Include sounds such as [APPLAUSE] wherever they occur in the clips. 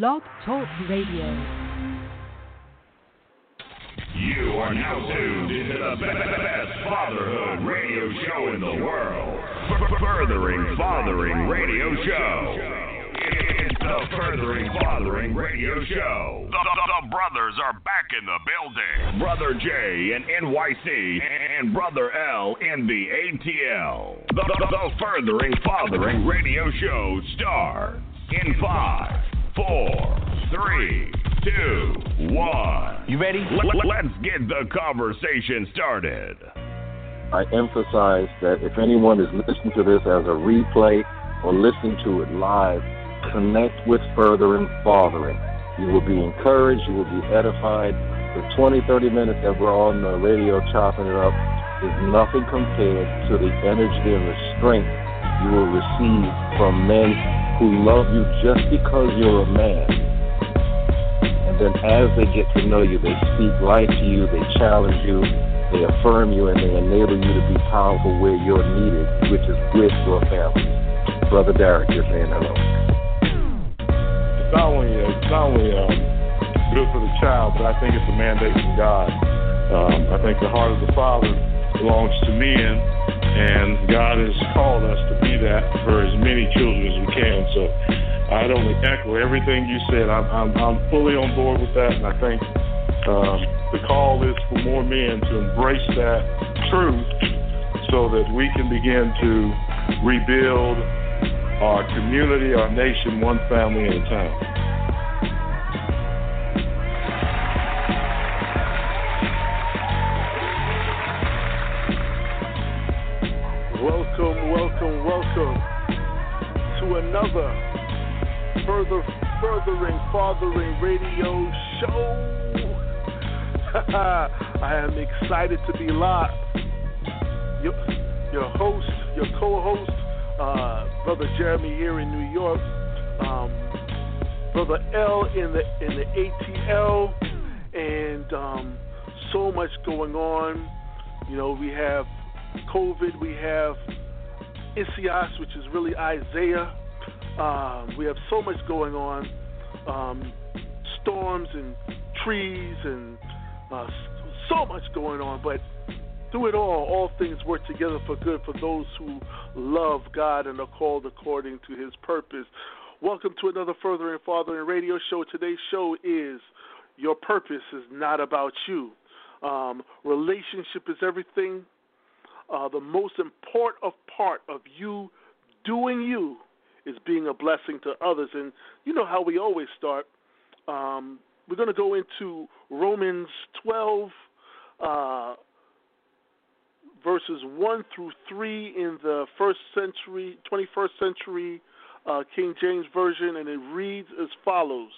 Blog Talk Radio. You are now tuned into the best fatherhood radio show in the world. Furthering Fathering Radio Show. It's the Furthering Fathering Radio Show. The, the, the brothers are back in the building. Brother J in NYC and Brother L in the ATL. The, the, the Furthering Fathering Radio Show starts in five, four, three, two, one. You ready? Let, let's get the conversation started. I emphasize that if anyone is listening to this as a replay or listening to it live, connect with Furthering Fathering. You will be encouraged, you will be edified. The 20, 30 minutes that we're on the radio chopping it up is nothing compared to the energy and the strength you will receive from men who love you just because you're a man. And then as they get to know you, they speak life to you, they challenge you, they affirm you, and they enable you to be powerful where you're needed, which is with your family. Brother Derek, you're saying hello not only it's not only um, good for the child, but I think it's a mandate from God. Um, I think the heart of the Father belongs to men, and God has called us to be that for as many children as we can. So I'd only echo everything you said. I'm, I'm, I'm fully on board with that, and I think um, the call is for more men to embrace that truth so that we can begin to rebuild our community, our nation, one family at a time. Welcome, welcome, to another further furthering fathering radio show. [LAUGHS] I am excited to be live. Your, your host, your co-host, uh, brother Jeremy here in New York, um, brother L in the in the ATL, and um, so much going on. You know, we have COVID, we have Isaias, which is really Isaiah. Um, we have so much going on, um, storms and trees and uh, so much going on, but through it all, all things work together for good for those who love God and are called according to his purpose. Welcome to another Furthering Fathering radio show. Today's show is Your Purpose is Not About You. Um, relationship is everything. Uh, the most important part of you doing you is being a blessing to others. And you know how we always start. Um, we're going to go into Romans 12. Uh, verses 1 through 3 in the first century, 21st century uh, King James Version, and it reads as follows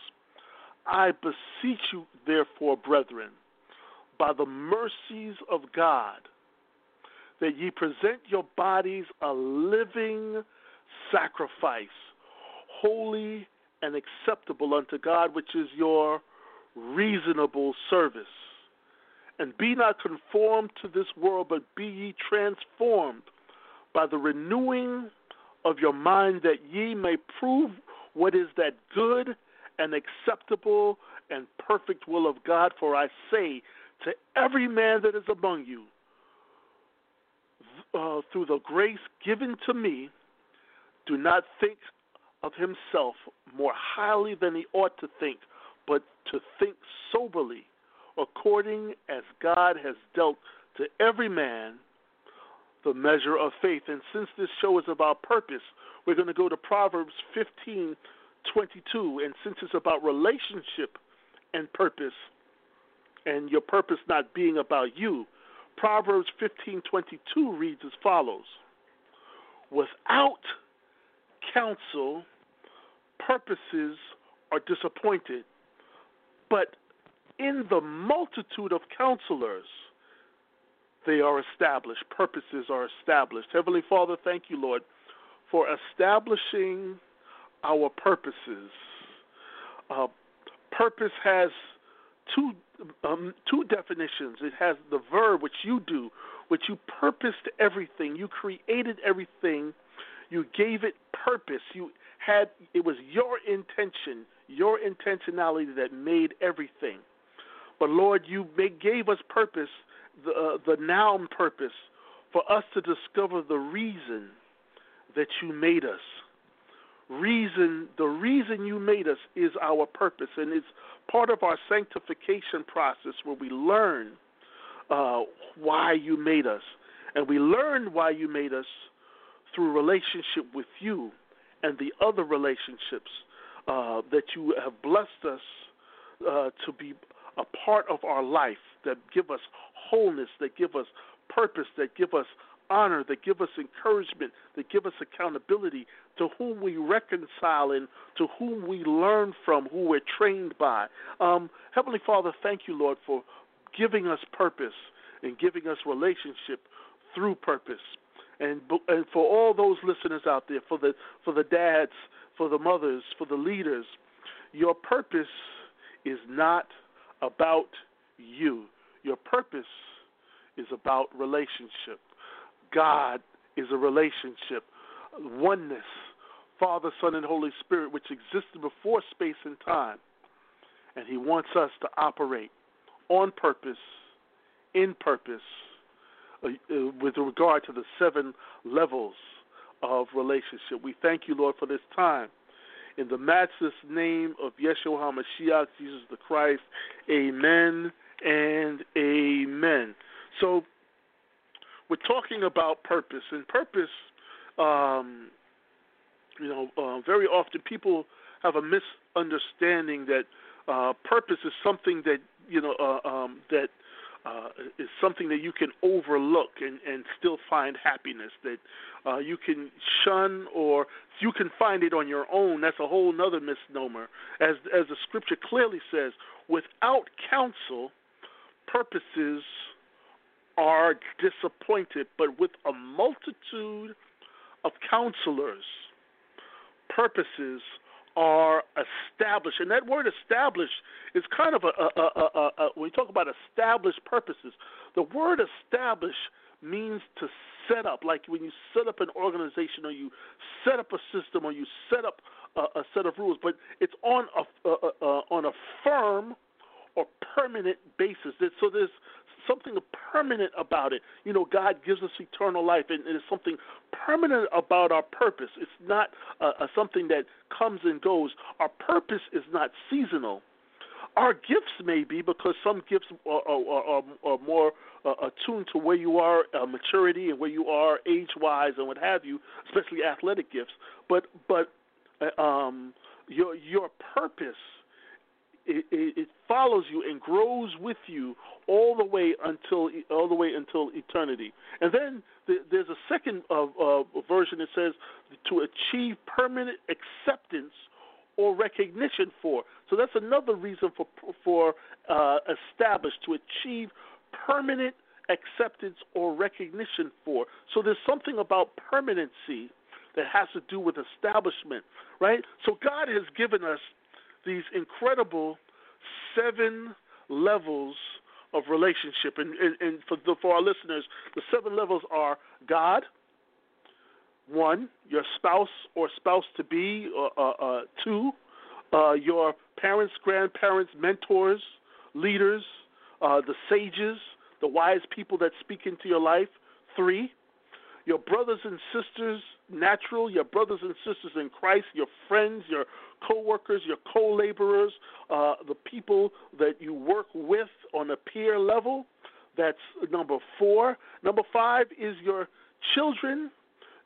I beseech you, therefore, brethren, by the mercies of God, that ye present your bodies a living sacrifice, holy and acceptable unto God, which is your reasonable service and be not conformed to this world, but be ye transformed by the renewing of your mind, that ye may prove what is that good and acceptable and perfect will of God. For I say to every man that is among you, uh, through the grace given to me, do not think of himself more highly than he ought to think, but to think soberly according as God has dealt to every man the measure of faith. And since this show is about purpose, we're going to go to Proverbs 15 22. And since it's about relationship and purpose, and your purpose not being about you, Proverbs 15:22 reads as follows Without counsel, purposes are disappointed, but in the multitude of counselors, they are established. Purposes are established. Heavenly Father, thank you, Lord, for establishing our purposes. Uh, purpose has two um, two definitions. It has the verb, which you do, which you purposed everything. You created everything. You gave it purpose. You had it was your intention, your intentionality that made everything. But Lord, you gave us purpose, the uh, the noun purpose, for us to discover the reason that you made us. Reason, the reason you made us is our purpose, and it's part of our sanctification process where we learn uh, why you made us, and we learn why you made us through relationship with you and the other relationships uh, that you have blessed us uh, to be a part of our life that give us wholeness, that give us purpose, that give us honor, that give us encouragement, that give us accountability, to whom we reconcile and to whom we learn from, who we're trained by. Um, Heavenly Father, thank you, Lord, for giving us purpose and giving us relationship through purpose. And, and for all those listeners out there, for the for the dads, for the mothers, for the leaders, your purpose is not about you. Your purpose is about relationship. God is a relationship, oneness, Father, Son, and Holy Spirit, which existed before space and time. And He wants us to operate on purpose, in purpose, uh, uh, with regard to the seven levels of relationship. We thank you, Lord, for this time. In the matchless name of Yeshua HaMashiach, Jesus the Christ, amen and amen. So, we're talking about purpose, and purpose, um, you know, uh, very often people have a misunderstanding that uh, purpose is something that you know uh, um, that uh, is something that you can overlook and, and still find happiness. That uh, you can shun or you can find it on your own. That's a whole other misnomer. As as the scripture clearly says, without counsel, purposes are disappointed, but with a multitude of counselors, purposes are established. And that word established is kind of a, a, a, a, when we talk about established purposes, the word established means to set up, like when you set up an organization or you set up a system or you set up a, set of rules, but it's on a on a firm or permanent basis. So there's something permanent about it. You know, God gives us eternal life, and it is something permanent about our purpose. It's not uh, uh, something that comes and goes. Our purpose is not seasonal. Our gifts may be because some gifts are, are, are, are more uh, attuned to where you are, uh, maturity, and where you are age-wise, and what have you, especially athletic gifts. But but uh, um, your your purpose it, it, follows you and grows with you all the way until all the way until eternity. And then there's a second uh, uh, version that says to achieve permanent acceptance or recognition for. So that's another reason for for uh, established to achieve permanent acceptance or recognition for. So there's something about permanency that has to do with establishment, right? So God has given us these incredible seven levels of relationship. And, and, and for, the, for our listeners, the seven levels are God, one, your spouse or spouse to be, uh, uh, uh, two, uh, your parents, grandparents, mentors, leaders, uh, the sages, the wise people that speak into your life, three, your brothers and sisters, natural, your brothers and sisters in Christ, your friends, your co-workers, your co-laborers, uh, the people that you work with on a peer level. That's number four. Number five is your children,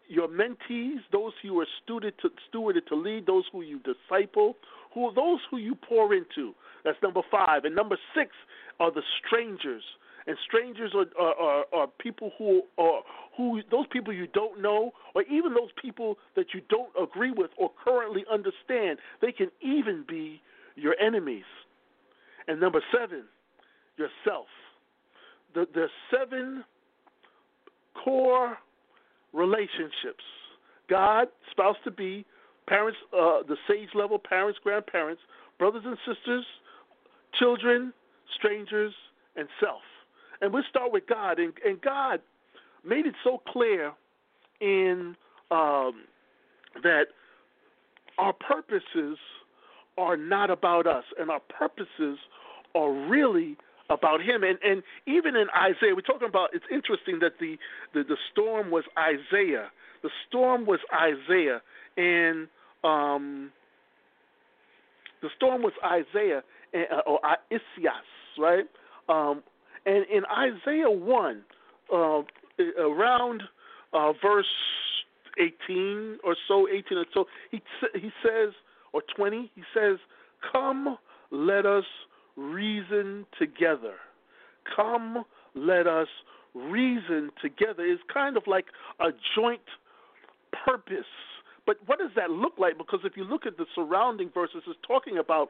your mentees, those who you are stewarded to, stewarded to lead, those who you disciple, who are those who you pour into. That's number five. And number six are the strangers and strangers are, are, are, are people who are who those people you don't know, or even those people that you don't agree with or currently understand. They can even be your enemies. And number seven, yourself. The the seven core relationships: God, spouse to be, parents, uh, the sage level, parents, grandparents, brothers and sisters, children, strangers, and self. And we'll start with God. And, and God made it so clear in um, that our purposes are not about us, and our purposes are really about him. And and even in Isaiah, we're talking about. It's interesting that the the, the storm was Isaiah. The storm was Isaiah, and um, the storm was Isaiah uh, or Isaias, right? Um, and in Isaiah one, uh, around uh, verse eighteen or so, eighteen or so, he he says, or twenty, he says, "Come, let us." reason together. Come, let us reason together. It's kind of like a joint purpose. But what does that look like? Because if you look at the surrounding verses, it's talking about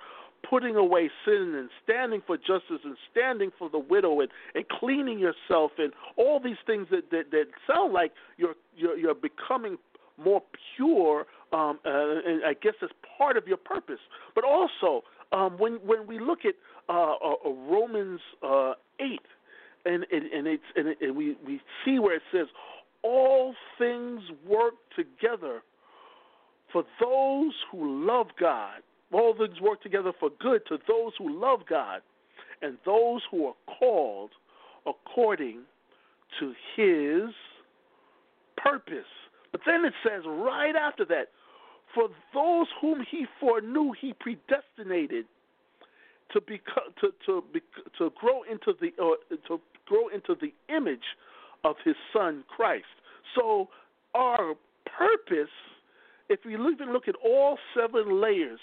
putting away sin and standing for justice and standing for the widow and, and cleaning yourself and all these things that, that, that sound like you're, you're, you're becoming more pure, um, uh, and I guess it's part of your purpose. But also, um, when when we look at uh, uh, Romans uh, eight, and and, and it's and, it, and we we see where it says all things work together for those who love God. All things work together for good to those who love God and those who are called according to His purpose. But then it says right after that, for those whom He foreknew, He predestinated to be to to to grow into the uh, to grow into the image of His Son Christ. So our purpose, if we even look at all seven layers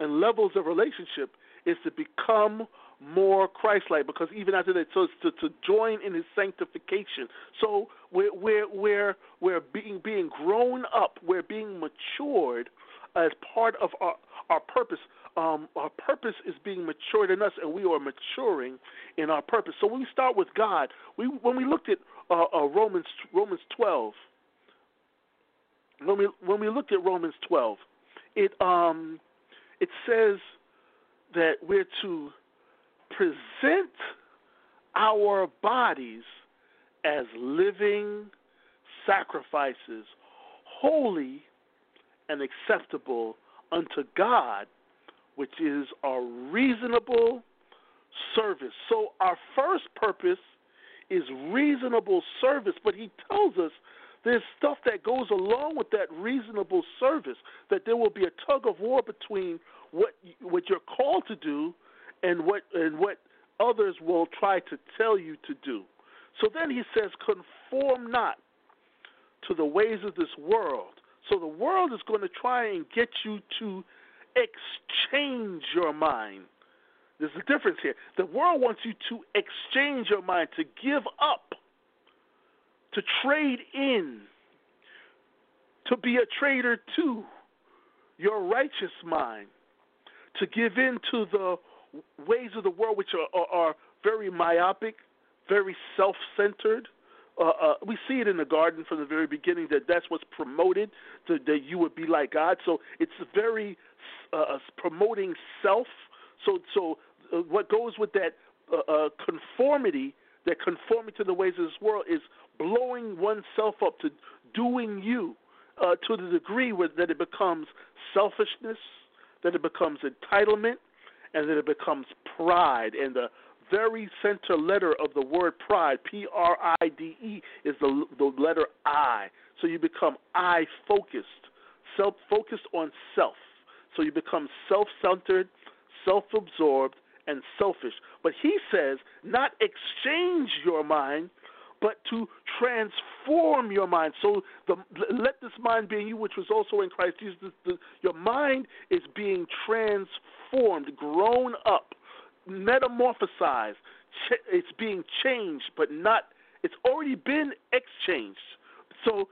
and levels of relationship, is to become more Christ-like. Because even after that, so it's to, to join in His sanctification. So we're we're we're we're being being grown up. We're being matured as part of our our purpose um, our purpose is being matured in us, and we are maturing in our purpose. So when we start with God, we when we looked at uh, uh, Romans Romans twelve, when we when we looked at Romans twelve, it um it says that we're to present our bodies as living sacrifices, holy and acceptable unto God, which is our reasonable service. So our first purpose is reasonable service, but he tells us there's stuff that goes along with that reasonable service, that there will be a tug of war between what what you're called to do and what and what others will try to tell you to do. So then he says, conform not to the ways of this world. So the world is going to try and get you to exchange your mind. There's a difference here. The world wants you to exchange your mind, to give up, to trade in, to be a traitor to your righteous mind, to give in to the ways of the world which are, are, are very myopic, very self centered, uh, uh, we see it in the garden from the very beginning that that's what's promoted to, that you would be like God. So it's very uh, uh promoting self. So so uh, what goes with that uh, conformity, that conformity to the ways of this world, is blowing oneself up to doing you uh, to the degree where, that it becomes selfishness, that it becomes entitlement, and that it becomes pride and the very center letter of the word pride, P R I D E, is the, the letter I. So you become I focused, self focused on self. So you become self centered, self absorbed, and selfish. But he says, not exchange your mind, but to transform your mind. So the, let this mind be in you, which was also in Christ Jesus. The, the, your mind is being transformed, grown up metamorphosized. It's being changed, but not. It's already been exchanged. So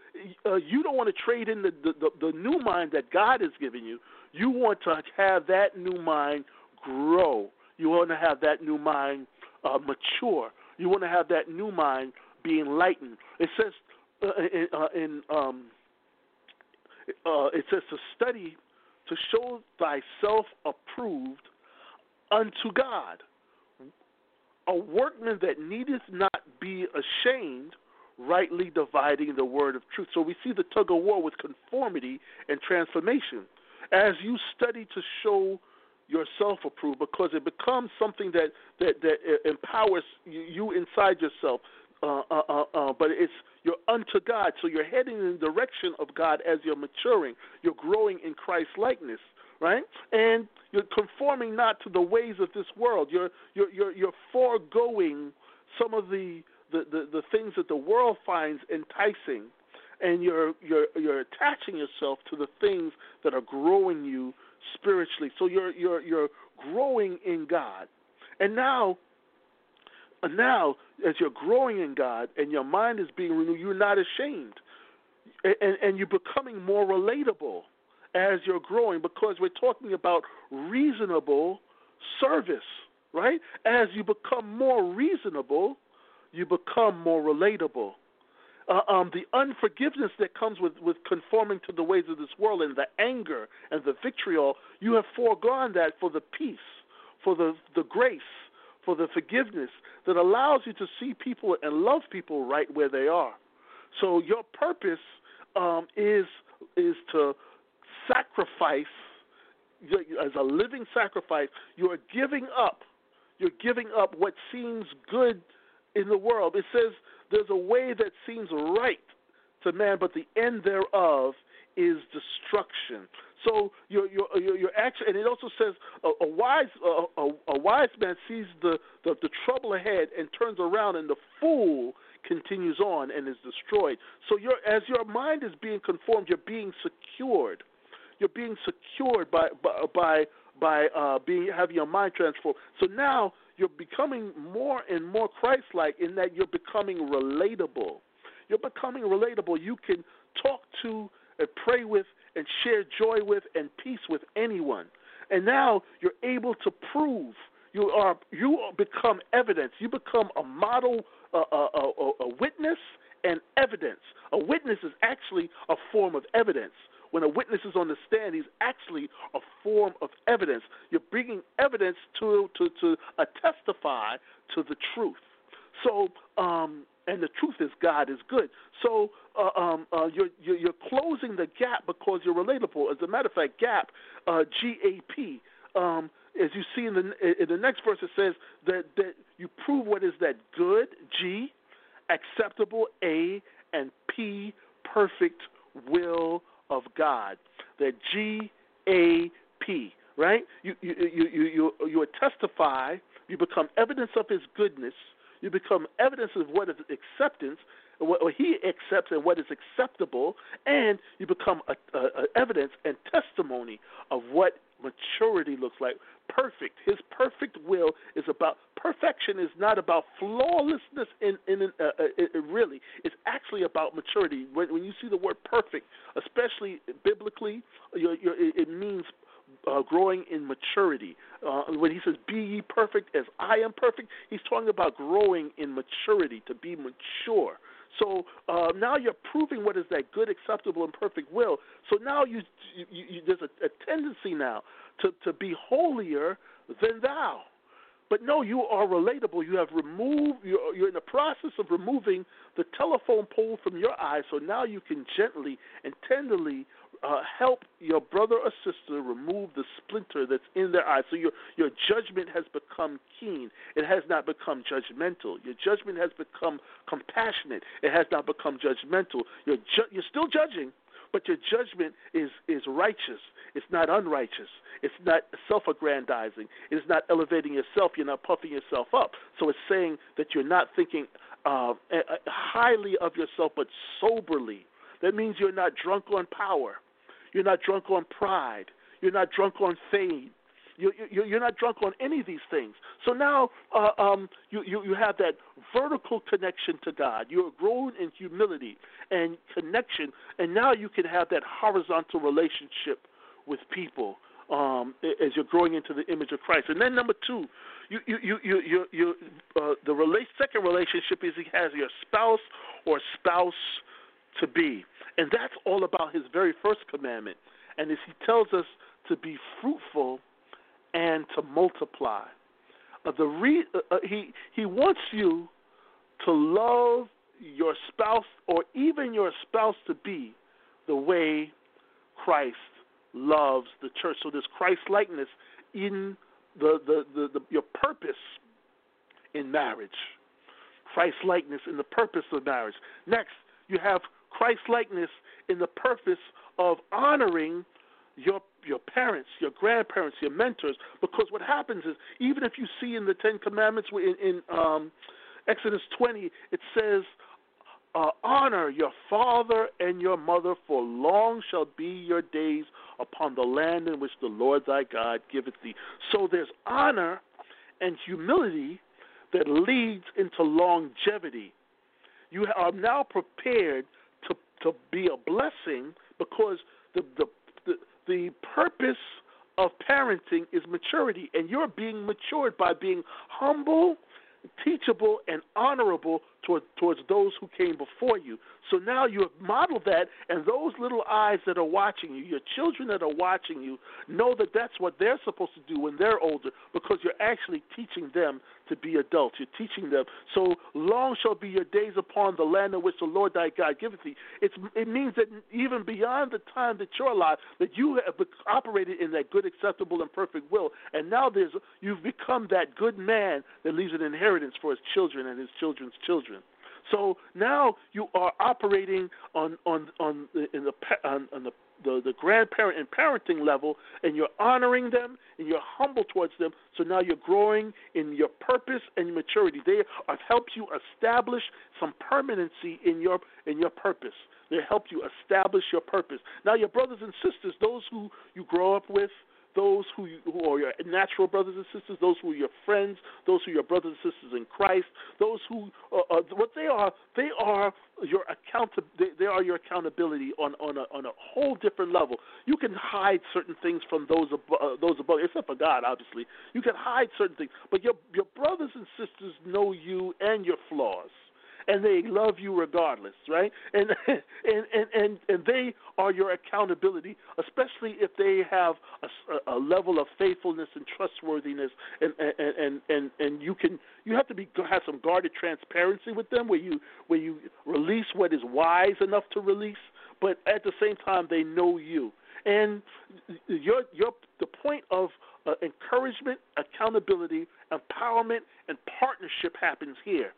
uh, you don't want to trade in the, the, the new mind that God has given you. You want to have that new mind grow. You want to have that new mind uh, mature. You want to have that new mind be enlightened. It says uh, in, uh, in um, uh, it says to study to show thyself approved unto God, a workman that needeth not be ashamed, rightly dividing the word of truth. So we see the tug of war with conformity and transformation. As you study to show yourself approved, because it becomes something that that, that empowers you inside yourself. Uh, uh, uh, uh, but it's you're unto God, so you're heading in the direction of God as you're maturing. You're growing in Christ likeness right? And you're conforming not to the ways of this world. You're you're you're, you're foregoing some of the, the, the, the things that the world finds enticing, and you're you're you're attaching yourself to the things that are growing you spiritually. So you're you're you're growing in God, and now. Now, as you're growing in God and your mind is being renewed, you're not ashamed, and, and you're becoming more relatable as you're growing because we're talking about reasonable service, right? As you become more reasonable, you become more relatable. Uh, um, the unforgiveness that comes with, with conforming to the ways of this world and the anger and the vitriol, you have foregone that for the peace, for the, the grace, for the forgiveness that allows you to see people and love people right where they are. So your purpose um, is is to sacrifice, as a living sacrifice, you are giving up. You're giving up what seems good in the world. It says there's a way that seems right to man, but the end thereof is destruction. So your your your, your action, and it also says a, a wise a, a, a, wise man sees the, the the trouble ahead and turns around, and the fool continues on and is destroyed. So your as your mind is being conformed, you're being secured you're being secured by by by, by uh, being having your mind transformed. So now you're becoming more and more Christ-like in that you're becoming relatable. You're becoming relatable. You can talk to and pray with and share joy with and peace with anyone. And now you're able to prove you are you become evidence. You become a model, a, a, a, a witness, and evidence. A witness is actually a form of evidence when a witness is on the stand, he's actually a form of evidence. You're bringing evidence to to to testify to the truth. So, um, and the truth is God is good. So uh, um, uh, you're, you're, you're closing the gap because you're relatable. As a matter of fact, gap, uh, G A P. Um, as you see in the in the next verse, it says that that you prove what is that good G, acceptable A, and P, perfect will of God. The G A P, right? You you you you you, you testify. You become evidence of His goodness. You become evidence of what is acceptance, what He accepts, and what is acceptable, and you become a, a, a evidence and testimony of what maturity looks like. Perfect. His perfect will is about perfection. Is not about flawlessness. In in, in uh, uh it, it really, it's actually about maturity. When, when you see the word perfect, especially biblically, you're, you're, it means uh, growing in maturity. Uh, when he says, Be ye perfect as I am perfect, he's talking about growing in maturity, to be mature. So uh, now you're proving what is that good, acceptable, and perfect will. So now you, you, you there's a, a tendency now to, to be holier than thou. But no, you are relatable. You have removed, you're, you're in the process of removing the telephone pole from your eye, so now you can gently and tenderly uh, help your brother or sister remove the splinter that's in their eye. So your your judgment has become keen. It has not become judgmental. Your judgment has become compassionate. It has not become judgmental. You're ju- you're still judging, but your judgment is is righteous. It's not unrighteous. It's not self-aggrandizing. It is not elevating yourself. You're not puffing yourself up. So it's saying that you're not thinking uh, highly of yourself, but soberly. That means you're not drunk on power. You're not drunk on pride. You're not drunk on fame. You, you, you're not drunk on any of these things. So now uh, um, you, you, you have that vertical connection to God. You're grown in humility and connection, and now you can have that horizontal relationship with people um, as you're growing into the image of Christ. And then number two, you you you you you, you uh, the rela- second relationship is he has your spouse or spouse to be. And that's all about his very first commandment. And as he tells us to be fruitful and to multiply. Uh, the re- uh, uh, he, he wants you to love your spouse or even your spouse to be the way Christ loves the church. So there's Christ likeness in the, the, the, the, your purpose in marriage. Christ likeness in the purpose of marriage. Next, you have Christ likeness in the purpose of honoring your your parents, your grandparents, your mentors. Because what happens is, even if you see in the Ten Commandments in, in um, Exodus 20, it says, uh, honor your father and your mother, for long shall be your days upon the land in which the Lord thy God giveth thee. So there's honor and humility that leads into longevity. You are now prepared to be a blessing because the the the, the purpose of parenting is maturity, and you're being matured by being humble teachable and honorable toward, towards those who came before you. So now you have modeled that, and those little eyes that are watching you, your children that are watching you, know that that's what they're supposed to do when they're older because you're actually teaching them to be adults. You're teaching them. So long shall be your days upon the land in which the Lord thy God giveth thee. It's, it means that even beyond the time that you're alive, that you have operated in that good, acceptable, and perfect will, and now there's you've become that good man that leaves an inheritance for his children and his children's children. So now you are operating on on on the, in the on, on the the, the grandparent and parenting level, and you're honoring them and you're humble towards them. So now you're growing in your purpose and maturity. They have helped you establish some permanency in your in your purpose. They help you establish your purpose. Now your brothers and sisters, those who you grow up with, those who, you, who are your natural brothers and sisters, those who are your friends, those who are your brothers and sisters in Christ, those who uh, uh, what they are, they are your account. They, they are your accountability on on a, on a whole different level. You can hide certain things from those above, uh, those above, except for God, obviously. You can hide certain things, but your your brothers and sisters know you and your flaws and they love you regardless, right? And [LAUGHS] and and and, and they are your accountability, especially if they have a, a level of faithfulness and trustworthiness, and and and and and you can you have to be have some guarded transparency with them, where you where you release what is wise enough to release, but at the same time they know you. And your your the point of uh, encouragement, accountability, empowerment, and partnership happens here.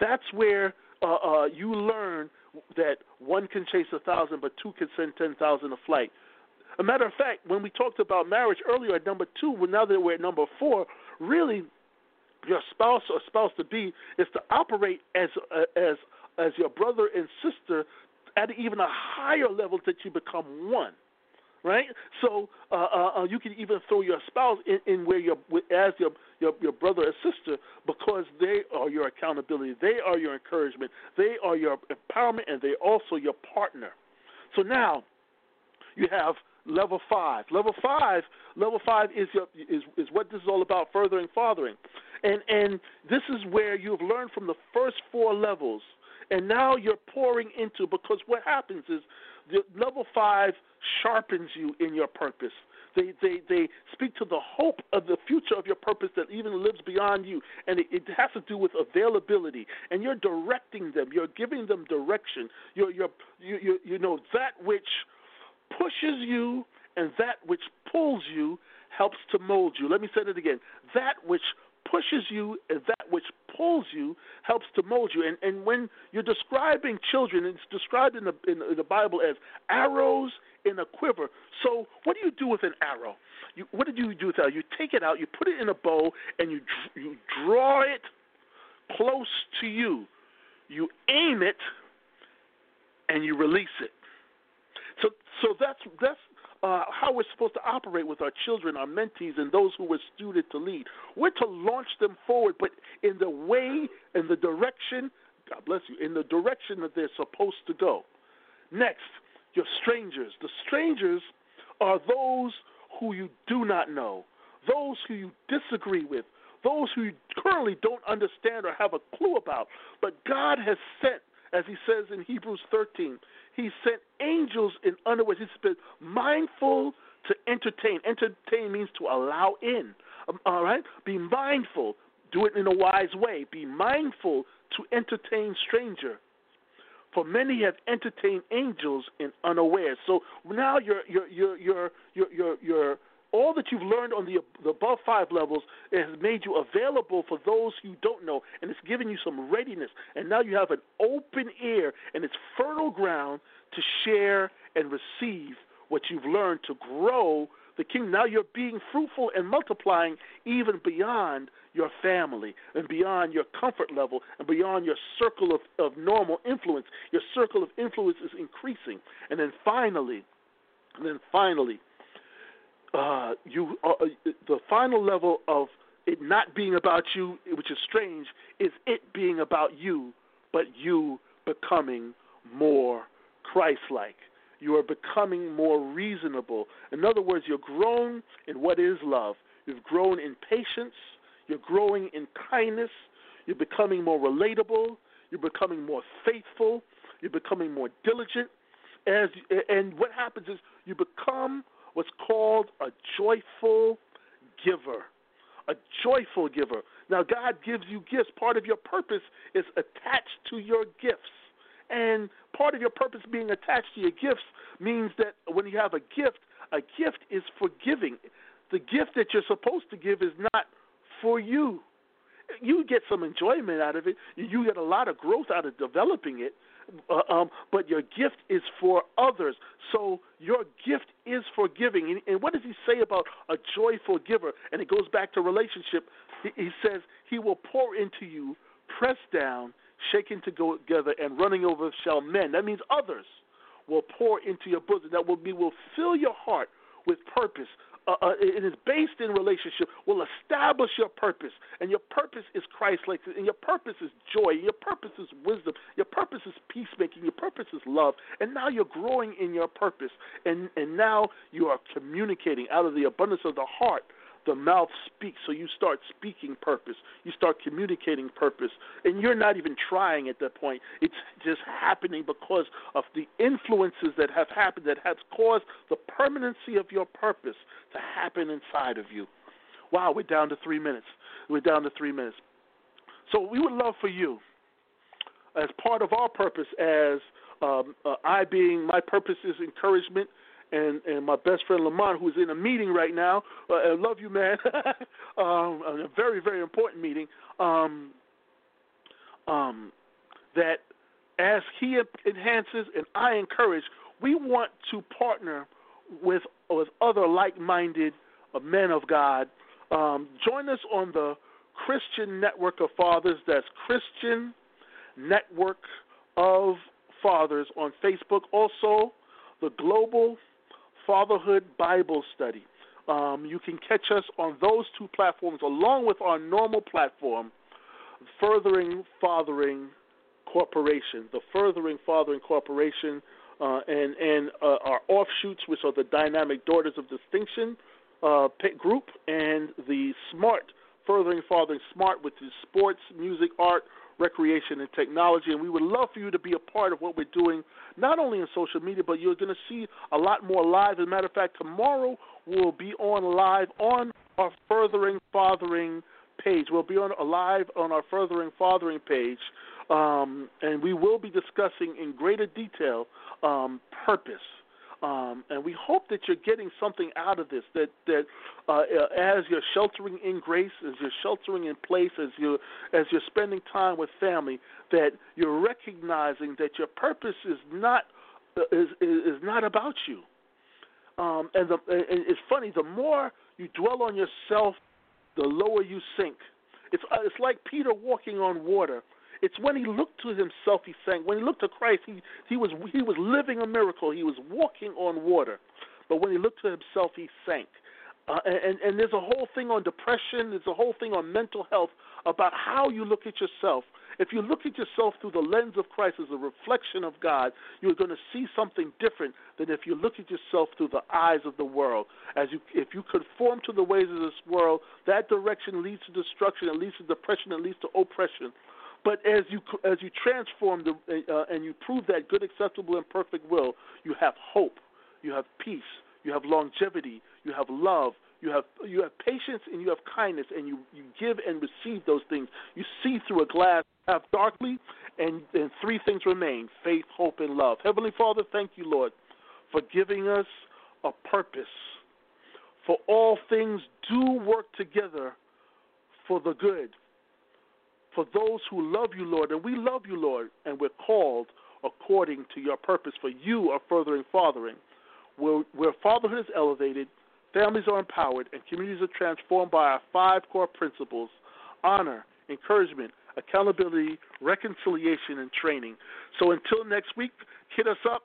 That's where uh, uh, you learn that one can chase a thousand, but two can send ten thousand a flight. A matter of fact, when we talked about marriage earlier at number two, well, now that we're at number four, really, your spouse or spouse to be is to operate as uh, as as your brother and sister at even a higher level that you become one right? So uh, uh, uh, you can even throw your spouse in, in where your as your, your your brother or sister because they are your accountability, they are your encouragement, they are your empowerment, and they also your partner. So now you have level five. Level five, level five is your, is is what this is all about: furthering, fathering, and and this is where you've learned from the first four levels, and now you're pouring into because what happens is the level five sharpens you in your purpose. They, they, they speak to the hope of the future of your purpose that even lives beyond you. And it, it has to do with availability. And you're directing them, you're giving them direction. You're, you're, you, you, you know, that which pushes you and that which pulls you helps to mold you. Let me say it again. That which pushes you that which pulls you helps to mold you. And, and when you're describing children, it's described in the, in, the Bible as arrows in a quiver. So, what do you do with an arrow? You, what did you do with that? You take it out, you put it in a bow, and you you draw it close to you. You aim it, and you release it. So, so that's that's uh, how we're supposed to operate with our children, our mentees, and those who we're suited to lead. We're to launch them forward, but in the way, in the direction, God bless you, in the direction that they're supposed to go. Next, your strangers. The strangers are those who you do not know, those who you disagree with, those who you currently don't understand or have a clue about. But God has sent, as He says in Hebrews 13, He sent angels in unawares. He's been mindful to entertain. Entertain means to allow in. Um, all right? Be mindful. Do it in a wise way. Be mindful to entertain stranger For many have entertained angels in unaware. So now you're you're you're, you're all that you've learned on the, the above five levels has made you available for those who don't know, and it's given you some readiness. And now you have an open ear, and it's fertile ground to share and receive what you've learned to grow the kingdom. Now you're being fruitful and multiplying even beyond your family and beyond your comfort level and beyond your circle of, of normal influence. Your circle of influence is increasing. And then finally, and then finally, uh, you uh, uh, the final level of it not being about you, which is strange, is it being about you, but you becoming more Christ-like. You are becoming more reasonable. In other words, you're grown in what is love. You've grown in patience. You're growing in kindness. You're becoming more relatable. You're becoming more faithful. You're becoming more diligent. As and what happens is you become what's called a joyful giver. A joyful giver. Now, God gives you gifts. Part of your purpose is attached to your gifts. And part of your purpose being attached to your gifts means that when you have a gift, a gift is for giving. The gift that you're supposed to give is not for you. You get some enjoyment out of it. You get a lot of growth out of developing it, uh, um, but your gift is for others. So your gift is for giving. And, and what does he say about a joyful giver? And it goes back to relationship. He, he says he will pour into you, pressed down, shaken together, and running over shall men. That means others will pour into your bosom. That will be will fill your heart with purpose, uh, uh, it is based in relationship, will establish your purpose. And your purpose is Christ like, and your purpose is joy, and your purpose is wisdom, your purpose is peacemaking, your purpose is love. And now you're growing in your purpose. And, and now you are communicating out of the abundance of the heart the mouth speaks. So you start speaking purpose. You start communicating purpose. And you're not even trying at that point. It's just happening because of the influences that have happened that has caused the permanency of your purpose to happen inside of you. Wow, we're down to three minutes. We're down to three minutes. So we would love for you, as part of our purpose, as um, uh, I being my purpose is encouragement and and my best friend Lamont, who's in a meeting right now. Uh, I love you, man. [LAUGHS] um, a very very important meeting. Um, um, that as he enhances and I encourage, we want to partner with with other like-minded uh, men of God. Um, join us on the Christian Network of Fathers. That's Christian Network of Fathers on Facebook. Also, the Global Fatherhood Bible Study. Um, you can catch us on those two platforms along with our normal platform, Furthering Fathering Corporation. The Furthering Fathering Corporation uh, and, and uh, our offshoots, which are the Dynamic Daughters of Distinction uh, group, and the Smart Furthering Fathering Smart, which is sports, music, art, recreation, and technology. And we would love for you to be a part of what we're doing, not only in social media, but you're going to see a lot more live. As a matter of fact, tomorrow we'll be on live on our Furthering Fathering page. We'll be on live on our Furthering Fathering page, um, and we will be discussing in greater detail um, purpose um, and we hope that you're getting something out of this. That that uh, as you're sheltering in grace, as you're sheltering in place, as you as you're spending time with family, that you're recognizing that your purpose is not uh, is is not about you. Um, and, the, and it's funny. The more you dwell on yourself, the lower you sink. It's uh, it's like Peter walking on water. It's when he looked to himself he sank. When he looked to Christ, he, he was he was living a miracle. He was walking on water. But when he looked to himself, he sank. Uh, and, and there's a whole thing on depression. There's a whole thing on mental health about how you look at yourself. If you look at yourself through the lens of Christ as a reflection of God, you're going to see something different than if you look at yourself through the eyes of the world. As you, if you conform to the ways of this world, that direction leads to destruction, it leads to depression, it leads to oppression. But as you as you transform the, uh, and you prove that good, acceptable, and perfect will, you have hope, you have peace, you have longevity, you have love, you have you have patience, and you have kindness, and you you give and receive those things. You see through a glass half darkly, and, and three things remain faith, hope, and love. Heavenly Father, thank you, Lord, for giving us a purpose. For all things do work together for the good. For those who love you, Lord, and we love you, Lord, and we're called according to your purpose. For you are furthering fathering. Where, where fatherhood is elevated, families are empowered, and communities are transformed by our five core principles honor, encouragement, accountability, reconciliation, and training. So until next week, hit us up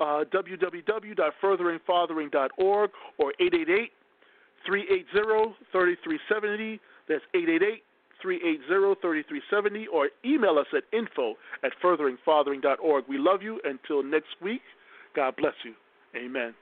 uh, www.furtheringfathering.org or 888 380 3370. That's 888 380 3370 or email us at info at furtheringfathering.org. We love you. Until next week, God bless you. Amen.